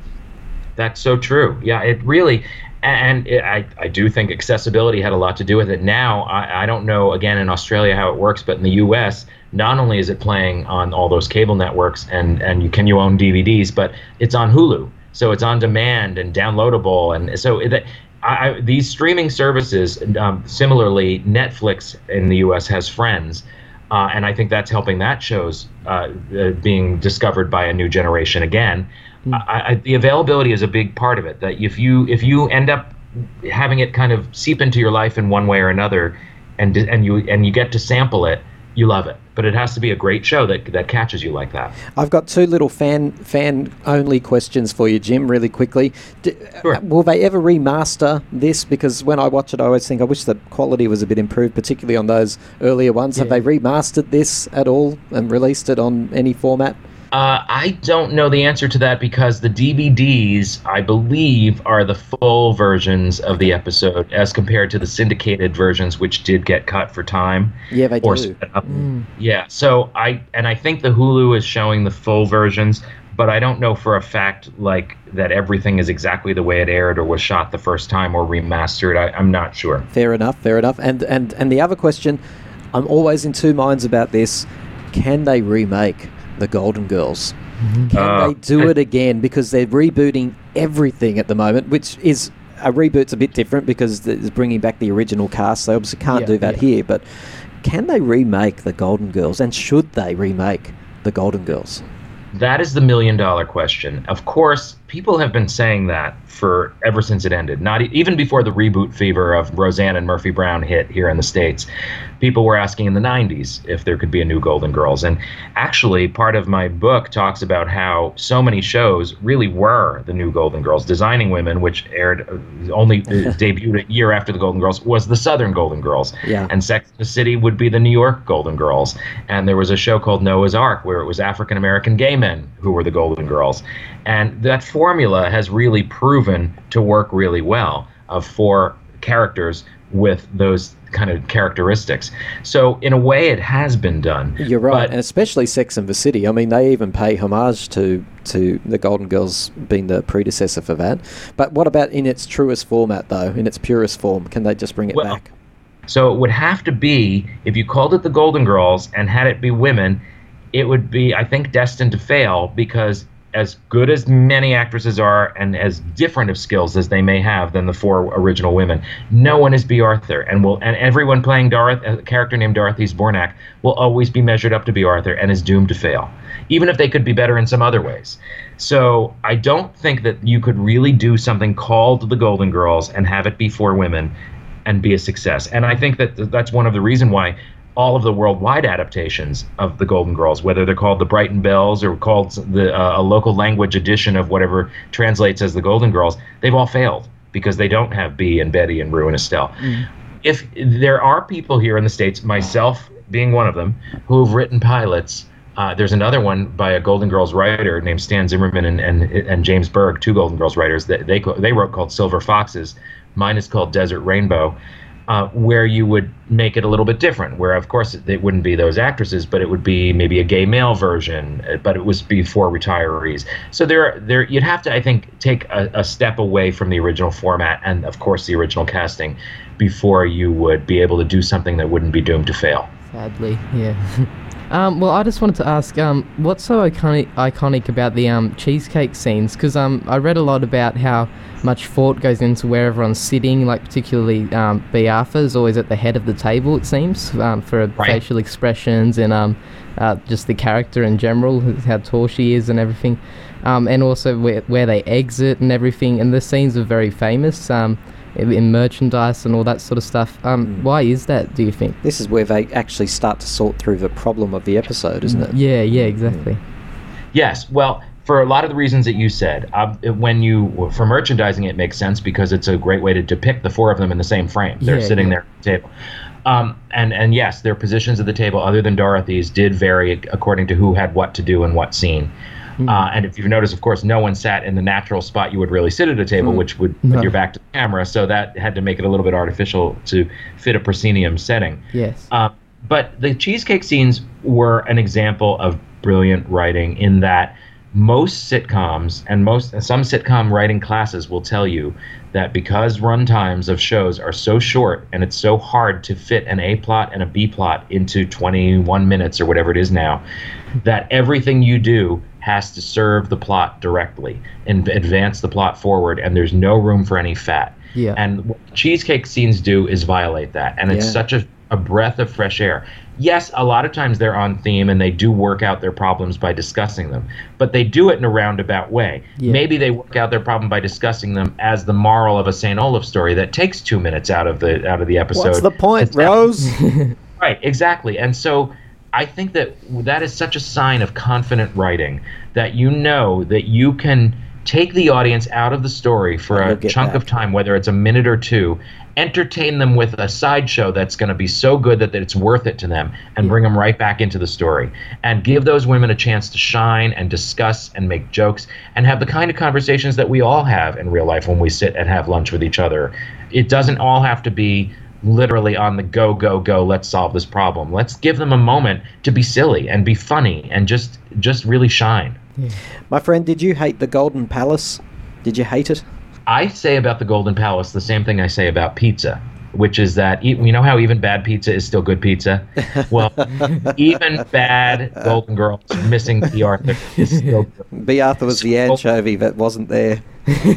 That's so true. Yeah, it really, and it, I, I do think accessibility had a lot to do with it. Now, I, I don't know, again, in Australia how it works, but in the US, not only is it playing on all those cable networks and, and you can you own DVDs, but it's on Hulu. So it's on demand and downloadable. And so it, I, I, these streaming services, um, similarly, Netflix in the US has Friends. Uh, and I think that's helping that show's uh, uh, being discovered by a new generation again. Mm. I, I, the availability is a big part of it. That if you if you end up having it kind of seep into your life in one way or another, and and you and you get to sample it, you love it. But it has to be a great show that that catches you like that. I've got two little fan fan only questions for you, Jim. Really quickly, D- Sure. will they ever remaster this? Because when I watch it, I always think I wish the quality was a bit improved, particularly on those earlier ones. Have they remastered this at all and released it on any format? Uh, I don't know the answer to that because the DVDs, I believe, are the full versions of the episode as compared to the syndicated versions, which did get cut for time. Yeah, they or do. up. Yeah. So I and I think the Hulu is showing the full versions, but I don't know for a fact like that everything is exactly the way it aired or was shot the first time or remastered. I, I'm not sure. Fair enough. Fair enough. And and and the other question, I'm always in two minds about this. Can they remake the Golden Girls? Can Uh, they do it again? Because they're rebooting everything at the moment, which is a reboot's a bit different because it's bringing back the original cast. They obviously can't Yeah, do that yeah. here. But can they remake the Golden Girls? And should they remake the Golden Girls? That is the million dollar question. Of course, people have been saying that for ever since it ended. Not even before the reboot fever of Roseanne and Murphy Brown hit here in the states. People were asking in the 90s if there could be a new Golden Girls. And actually, part of my book talks about how so many shows really were the new Golden Girls. Designing Women, which aired uh, only [laughs] debuted a year after the Golden Girls, was the Southern Golden Girls. Yeah. And Sex and the City would be the New York Golden Girls. And there was a show called Noah's Arc where it was African American gay men who were the Golden Girls. And that formula has really proven to work really well of four characters with those kind of characteristics. So in a way, it has been done. You're right, But- and especially Sex and the City. I mean, they even pay homage to to the Golden Girls being the predecessor for that. But what about in its truest format, though? In its purest form, can they just bring it Well, back? So it would have to be if you called it the Golden Girls and had it be women, it would be I think destined to fail because as good as many actresses are and as different of skills as they may have than the four original women, no one is Bea Arthur and will and everyone playing Dorothy, a character named Dorothy Zbornak will always be measured up to Bea Arthur and is doomed to fail, even if they could be better in some other ways. So I don't think that you could really do something called the Golden Girls and have it be for women and be a success. And I think that that's one of the reason why all of the worldwide adaptations of the Golden Girls, whether they're called the Brighton Bells or called the uh, a local language edition of whatever translates as the Golden Girls, they've all failed because they don't have Bea and Betty and Rue and Estelle. If there are people here in the states, myself being one of them, who have written pilots. Uh, there's another one by a Golden Girls writer named Stan Zimmerman and, and, and James Berg, two Golden Girls writers that they they wrote called Silver Foxes. Mine is called Desert Rainbow, uh, where you would make it a little bit different. Where of course it, it wouldn't be those actresses, but it would be maybe a gay male version, uh, but it was before retirees. So there, there you'd have to I think take a, a step away from the original format and of course the original casting before you would be able to do something that wouldn't be doomed to fail. Sadly, yeah. [laughs] um, well, I just wanted to ask, um, what's so iconic, iconic about the um, cheesecake scenes? Because um, I read a lot about how much thought goes into where everyone's sitting, like particularly um, Bea Arthur's always at the head of the table, it seems, um, for Right. facial expressions and um, uh, just the character in general, how tall she is and everything. Um, and also where, where they exit and everything. And the scenes are very famous. Um, in in merchandise and all that sort of stuff. Um, Why is that? Do you think? This is where they actually start to sort through the problem of the episode, isn't it? Yeah, yeah, exactly. Yes, well, for a lot of the reasons that you said, uh, when you for merchandising, it makes sense because it's a great way to depict the four of them in the same frame. They're Yeah, sitting yeah. there at the table. Um, and and yes, their positions at the table, other than Dorothy's, did vary according to who had what to do in what scene. Hmm. Uh, and if you've noticed, of course, no one sat in the natural spot you would really sit at a table, which would put No. your back to the camera. So that had to make it a little bit artificial to fit a proscenium setting. Yes. Uh, but the cheesecake scenes were an example of brilliant writing in that most sitcoms and most some sitcom writing classes will tell you that because run times of shows are so short and it's so hard to fit an A plot and a B plot into 21 minutes or whatever it is now, that everything you do has to serve the plot directly and advance the plot forward, and there's no room for any fat. Yeah. And what cheesecake scenes do is violate that, and it's Yeah. such a, a breath of fresh air. Yes, a lot of times they're on theme and they do work out their problems by discussing them, but they do it in a roundabout way. Yeah. Maybe they work out their problem by discussing them as the moral of a St. Olaf story that takes two minutes out of the out of the episode. What's the point, It's Rose? [laughs] Right, exactly. And so I think that that is such a sign of confident writing that you know that you can take the audience out of the story for a chunk of time, whether it's a minute or two, entertain them with a sideshow that's going to be so good that, that it's worth it to them, and bring them right back into the story. And give those women a chance to shine and discuss and make jokes and have the kind of conversations that we all have in real life when we sit and have lunch with each other. It doesn't all have to be literally on the go go go let's solve this problem let's give them a moment to be silly and be funny and just just really shine Yeah. My friend, did you hate the Golden Palace? Did you hate it? i say about the golden palace the same thing i say about pizza which is that you know how even bad pizza is still good pizza [laughs] well even bad golden girls missing the arthur is still good [laughs] Bea Arthur was the anchovy that wasn't there.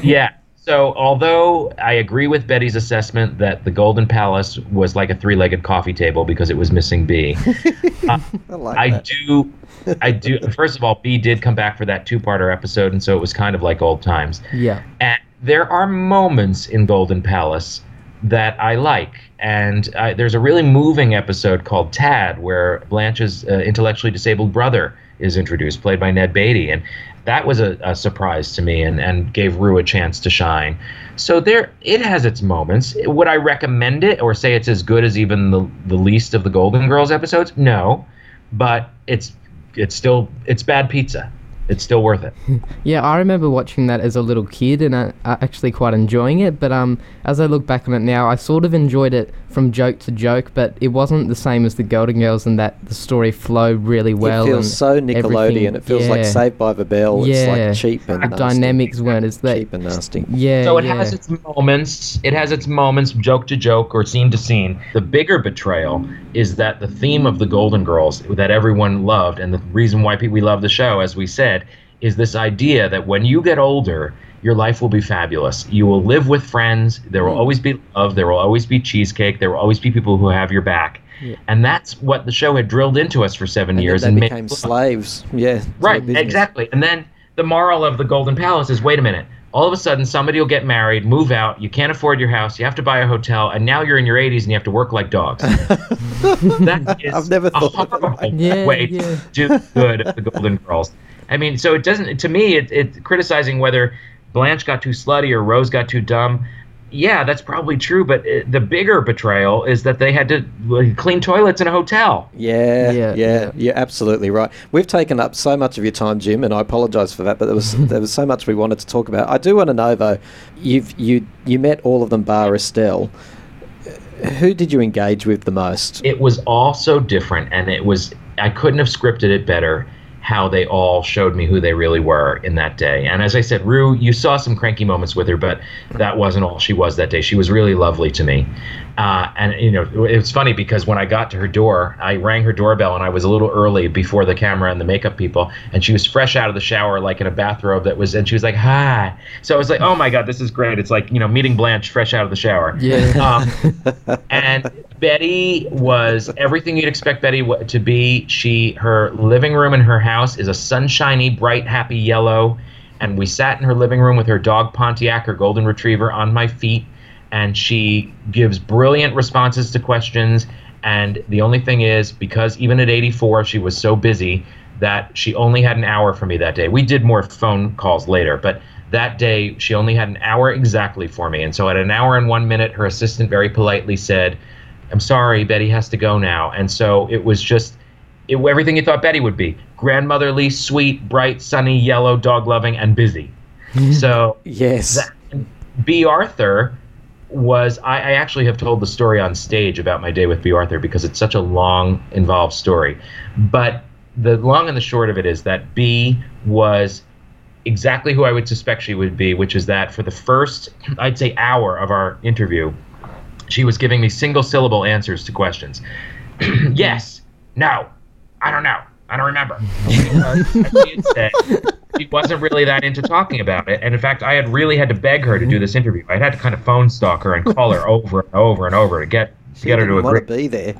yeah So, although I agree with Betty's assessment that the Golden Palace was like a three-legged coffee table because it was missing Bea, [laughs] uh, I like I do, I do. First of all, Bea did come back for that two-parter episode, and so it was kind of like old times. Yeah. And there are moments in Golden Palace that I like. And uh, there's a really moving episode called Tad, where Blanche's uh, intellectually disabled brother is introduced, played by Ned Beatty. And that was a, a surprise to me and, and gave Rue a chance to shine. So there, it has its moments. Would I recommend it or say it's as good as even the, the least of the Golden Girls episodes? No, but it's it's still it's bad pizza. It's still worth it. [laughs] Yeah, I remember watching that as a little kid and uh, uh, actually quite enjoying it. But um, as I look back on it now, I sort of enjoyed it from joke to joke, but it wasn't the same as the Golden Girls in that the story flowed really well. it feels and so Nickelodeon. It feels like. Saved by the Bell. It's like cheap and The nasty. dynamics weren't as they. cheap and nasty. Yeah. So it yeah. has its moments. It has its moments, joke to joke or scene to scene. The bigger betrayal is that the theme of the Golden Girls that everyone loved, and the reason why we love the show, as we said, is this idea that when you get older, your life will be fabulous. You will live with friends. There will mm. always be love. There will always be cheesecake. There will always be people who have your back. Yeah. And that's what the show had drilled into us for seven And years. and they made became us slaves. Yeah. Right, exactly. And then the moral of the Golden Palace is wait a minute. All of a sudden, somebody will get married, move out, you can't afford your house, you have to buy a hotel, and now you're in your 80s and you have to work like dogs. [laughs] that is I've never a thought of it horrible Yeah, way yeah. to do good of the Golden Girls. I mean, so it doesn't, to me, it, it criticizing whether Blanche got too slutty or Rose got too dumb. Yeah, that's probably true, but uh the bigger betrayal is that they had to clean toilets in a hotel. Yeah, Yeah, yeah, yeah. you're absolutely right. We've taken up so much of your time, Jim, and I apologise for that. But there was [laughs] there was so much we wanted to talk about. I do want to know though, you've you you met all of them bar Estelle. Who did you engage with the most? it was all so different and it was i couldn't have scripted it better how they all showed me who they really were in that day. And as i said rue you saw some cranky moments with her but that wasn't all she was that day. She was really lovely to me uh, and you know it was funny because when i got to her door i rang her doorbell and i was a little early before the camera and the makeup people and she was fresh out of the shower like in a bathrobe that was and she was like hi so i was like oh my god this is great it's like you know meeting blanche fresh out of the shower Yeah. um, [laughs] and Betty was everything you'd expect Betty to be. She her living room in her house is a sunshiny, bright, happy yellow, and we sat in her living room with her dog Pontiac, her golden retriever, on my feet, and she gives brilliant responses to questions. And the only thing is, because even at 84, she was so busy that she only had an hour for me that day. We did more phone calls later, but that day she only had an hour exactly for me. And so at an hour and one minute, her assistant very politely said, I'm sorry, Betty has to go now. And so it was just it, everything you thought Betty would be grandmotherly, sweet, bright, sunny, yellow, dog loving, and busy. [laughs] so Yes, that, Bea Arthur was I, I actually have told the story on stage about my day with Bea Arthur because it's such a long, involved story. But the long and the short of it is that Bea was exactly who I would suspect she would be, which is that for the first, I'd say, hour of our interview, she was giving me single syllable answers to questions. [clears throat] yes, no, I don't know, I don't remember. [laughs] As she she wasn't really that into talking about it. And in fact, I had really had to beg her to do mm-hmm. this interview. I had to kind of phone stalk her and call her [laughs] over and over and over to get to get her to didn't want agree. to be there.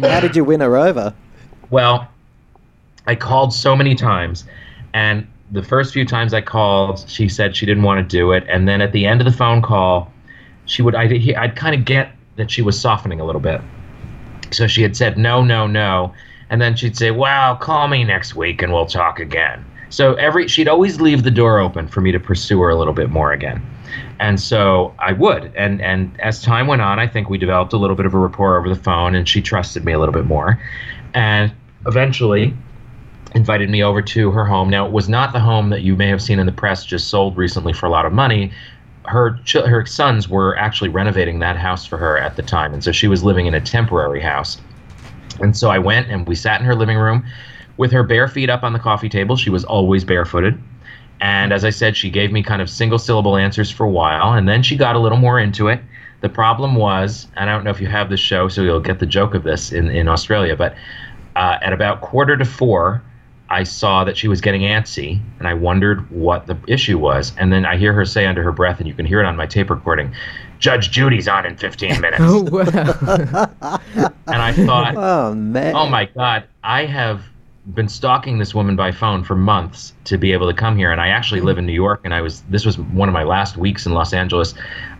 How did you win her over? Well, I called so many times, and the first few times I called, she said she didn't want to do it, and then at the end of the phone call, she would I'd, I'd kind of get that she was softening a little bit. So she had said no, no, no, and then she'd say, "Well, call me next week and we'll talk again." So every she'd always leave the door open for me to pursue her a little bit more again. And so I would. And and as time went on, I think we developed a little bit of a rapport over the phone and she trusted me a little bit more. And eventually invited me over to her home. Now, it was not the home that you may have seen in the press just sold recently for a lot of money. Her her sons were actually renovating that house for her at the time, and so she was living in a temporary house. And so I went and we sat in her living room with her bare feet up on the coffee table. She was always barefooted. And as I said, she gave me kind of single syllable answers for a while, and then she got a little more into it. The problem was, and I don't know if you have the show, so you'll get the joke of this in, in Australia, but uh, at about quarter to four, I saw that she was getting antsy, and I wondered what the issue was. And then I hear her say under her breath, and you can hear it on my tape recording, "Judge Judy's on in 15 minutes." [laughs] Oh wow. and I thought, [laughs] Oh man. oh my god i have been stalking this woman by phone for months to be able to come here and i actually live in new york and i was this was one of my last weeks in los angeles.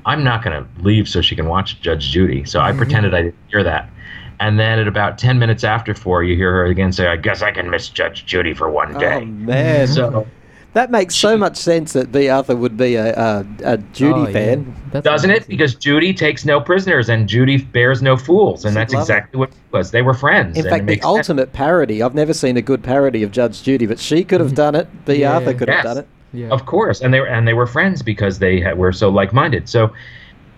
I'm not going to leave so she can watch judge judy so i mm-hmm. pretended i didn't hear that. And then at about 10 minutes after four you hear her again say i guess i can miss judge judy for one oh, day. Oh man. so that makes so much sense that Bea Arthur would be a, a, a Judy Oh, fan. That's doesn't it because judy takes no prisoners and judy bears no fools and She'd that's love it. exactly what it was they were friends In and fact, the makes sense. ultimate parody. I've never seen a good parody of Judge Judy, but she could have [laughs] done it. Bea. Yeah. Arthur could Yes. have done it. Yeah. Of course, and they were and they were friends because they had, were so like-minded. So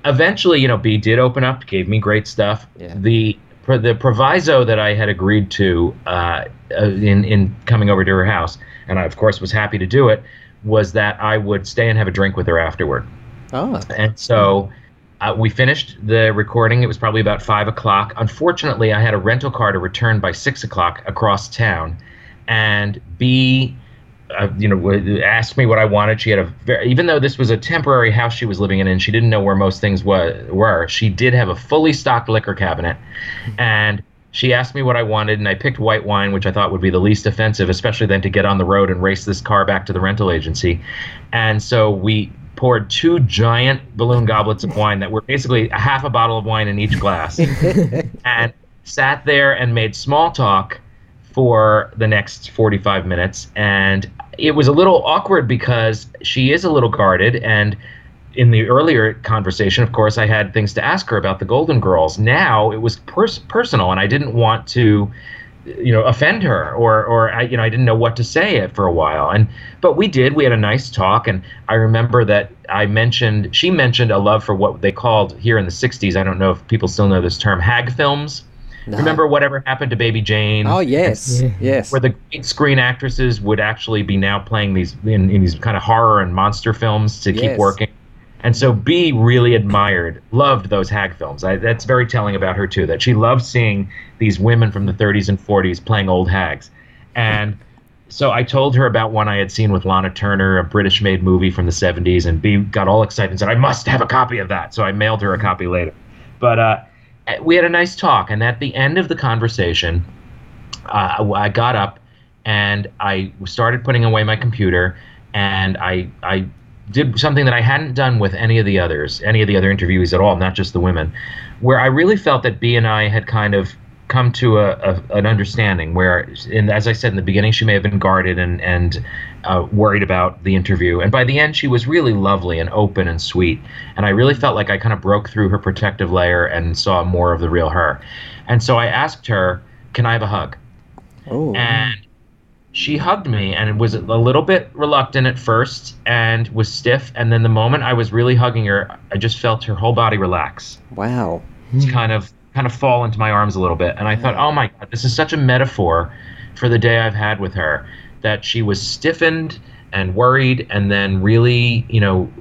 eventually, you know, Bea did open up, gave me great stuff. Yeah. The the proviso that I had agreed to uh, uh, in in coming over to her house, and I of course was happy to do it, was that I would stay and have a drink with her afterward. Oh, And so uh, we finished the recording. It was probably about five o'clock. Unfortunately, I had a rental car to return by six o'clock across town, and Bea, uh, you know, asked me what I wanted. She had a very, even though this was a temporary house she was living in, and she didn't know where most things wa- were. She did have a fully stocked liquor cabinet, and she asked me what I wanted, and I picked white wine, which I thought would be the least offensive, especially then to get on the road and race this car back to the rental agency. And so we poured two giant balloon goblets of wine that were basically a half a bottle of wine in each glass [laughs] and sat there and made small talk for the next 45 minutes and it was a little awkward because she is a little guarded and in the earlier conversation of course i had things to ask her about the golden girls now it was pers- personal and i didn't want to you know offend her or or I, you know I didn't know what to say for a while and but we did we had a nice talk and I remember that I mentioned she mentioned a love for what they called here in the 60s I don't know if people still know this term hag films no. remember whatever happened to baby jane Oh yes, Yeah. yes. where the great screen actresses would actually be now playing these in, in these kind of horror and monster films to keep working. And so Bea really admired, loved those hag films. I, that's very telling about her too. That she loved seeing these women from the 30s and 40s playing old hags. And so I told her about one I had seen with Lana Turner, a British-made movie from the 70s, and Bea got all excited and said, "I must have a copy of that." So I mailed her a copy later. But uh, we had a nice talk, and at the end of the conversation, uh, I got up and I started putting away my computer, and I I did something that I hadn't done with any of the others, any of the other interviewees at all, not just the women, where I really felt that Bea and I had kind of come to a, a an understanding where, as I said in the beginning, she may have been guarded and and uh, worried about the interview, and by the end, she was really lovely and open and sweet, and I really felt like I kind of broke through her protective layer and saw more of the real her, and so I asked her, "Can I have a hug?" oh, and she hugged me and was a little bit reluctant at first and was stiff. And then the moment i was really hugging her i just felt her whole body relax. Wow. kind of kind of fall into my arms a little bit. And i thought oh my god this is such a metaphor for the day i've had with her that she was stiffened and worried and then really you know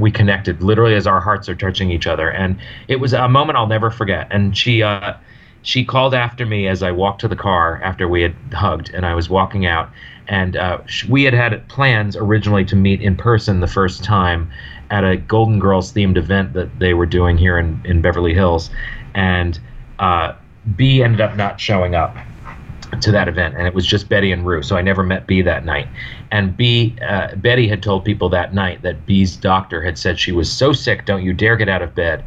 we connected. Literally as our hearts are touching each other. And it was a moment i'll never forget. And she uh she called after me as I walked to the car after we had hugged, and I was walking out. And uh, we had had plans originally to meet in person the first time at a Golden Girls themed event that they were doing here in, in Beverly Hills. And uh, Bea ended up not showing up to that event, and it was just Betty and Rue. So I never met Bea that night. And Bea, uh, Betty had told people that night that Bea's doctor had said she was so sick, don't you dare get out of bed.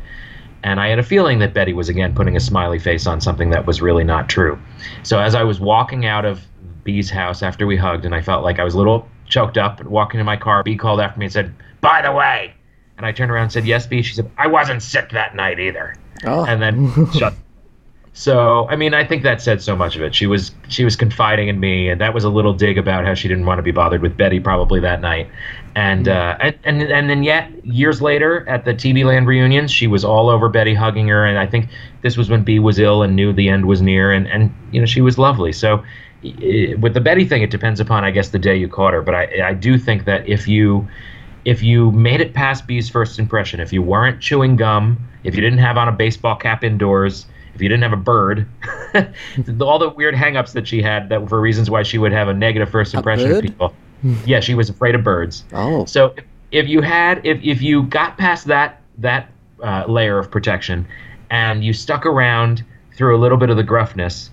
And I had a feeling that Betty was again putting a smiley face on something that was really not true. So as I was walking out of Bea's house after we hugged, and I felt like I was a little choked up, and walking to my car, Bea called after me and said, "By the way," and I turned around and said, "Yes, Bea." She said, "I wasn't sick that night either," Oh, and then [laughs] shut. So I mean, I think that said so much of it. She was she was confiding in me, and that was a little dig about how she didn't want to be bothered with Betty probably that night. And uh, and, and and then yet years later at the TV Land reunions, she was all over Betty, hugging her. And I think this was when Bea was ill and knew the end was near, and and you know she was lovely. So i- with the Betty thing, it depends upon I guess the day you caught her. But I I do think that if you if you made it past Bea's first impression, if you weren't chewing gum, if you didn't have on a baseball cap indoors, if you didn't have a bird, [laughs] all the weird hangups that she had that for reasons why she would have a negative first impression of people. yeah, she was afraid of birds. Oh. So if, if you had if if you got past that that uh, layer of protection and you stuck around through a little bit of the gruffness,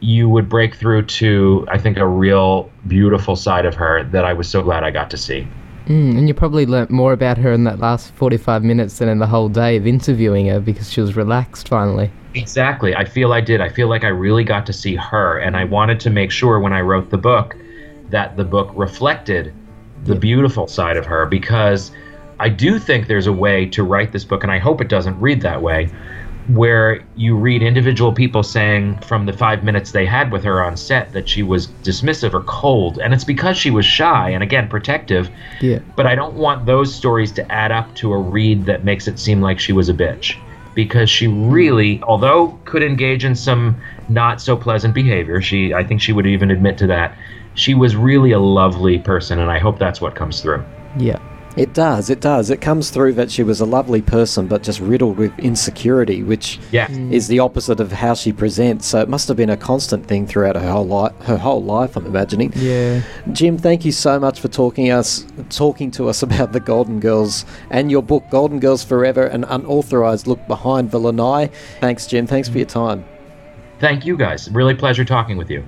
you would break through to I think a real beautiful side of her that I was so glad I got to see. Mm, and you probably learnt more about her in that last 45 minutes than in the whole day of interviewing her because she was relaxed finally. Exactly. I feel I did. I feel like I really got to see her, and I wanted to make sure when I wrote the book that the book reflected the beautiful side of her because I do think there's a way to write this book, and I hope it doesn't read that way, where you read individual people saying from the five minutes they had with her on set that she was dismissive or cold, and it's because she was shy and again protective. Yeah. But I don't want those stories to add up to a read that makes it seem like she was a bitch. Because she really, although could engage in some not so pleasant behavior, she I think she would even admit to that. She was really a lovely person, and I hope that's what comes through. Yeah. It does, it does. It comes through that she was a lovely person, but just riddled with insecurity, which Yeah. is the opposite of how she presents. So it must have been a constant thing throughout her whole life. Her whole life, I'm imagining. Yeah. Jim, thank you so much for talking us, talking to us [laughs] about the Golden Girls and your book, Golden Girls Forever: An Unauthorized Look Behind the Lanai. Thanks, Jim. Thanks for your time. Thank you guys. Really pleasure talking with you.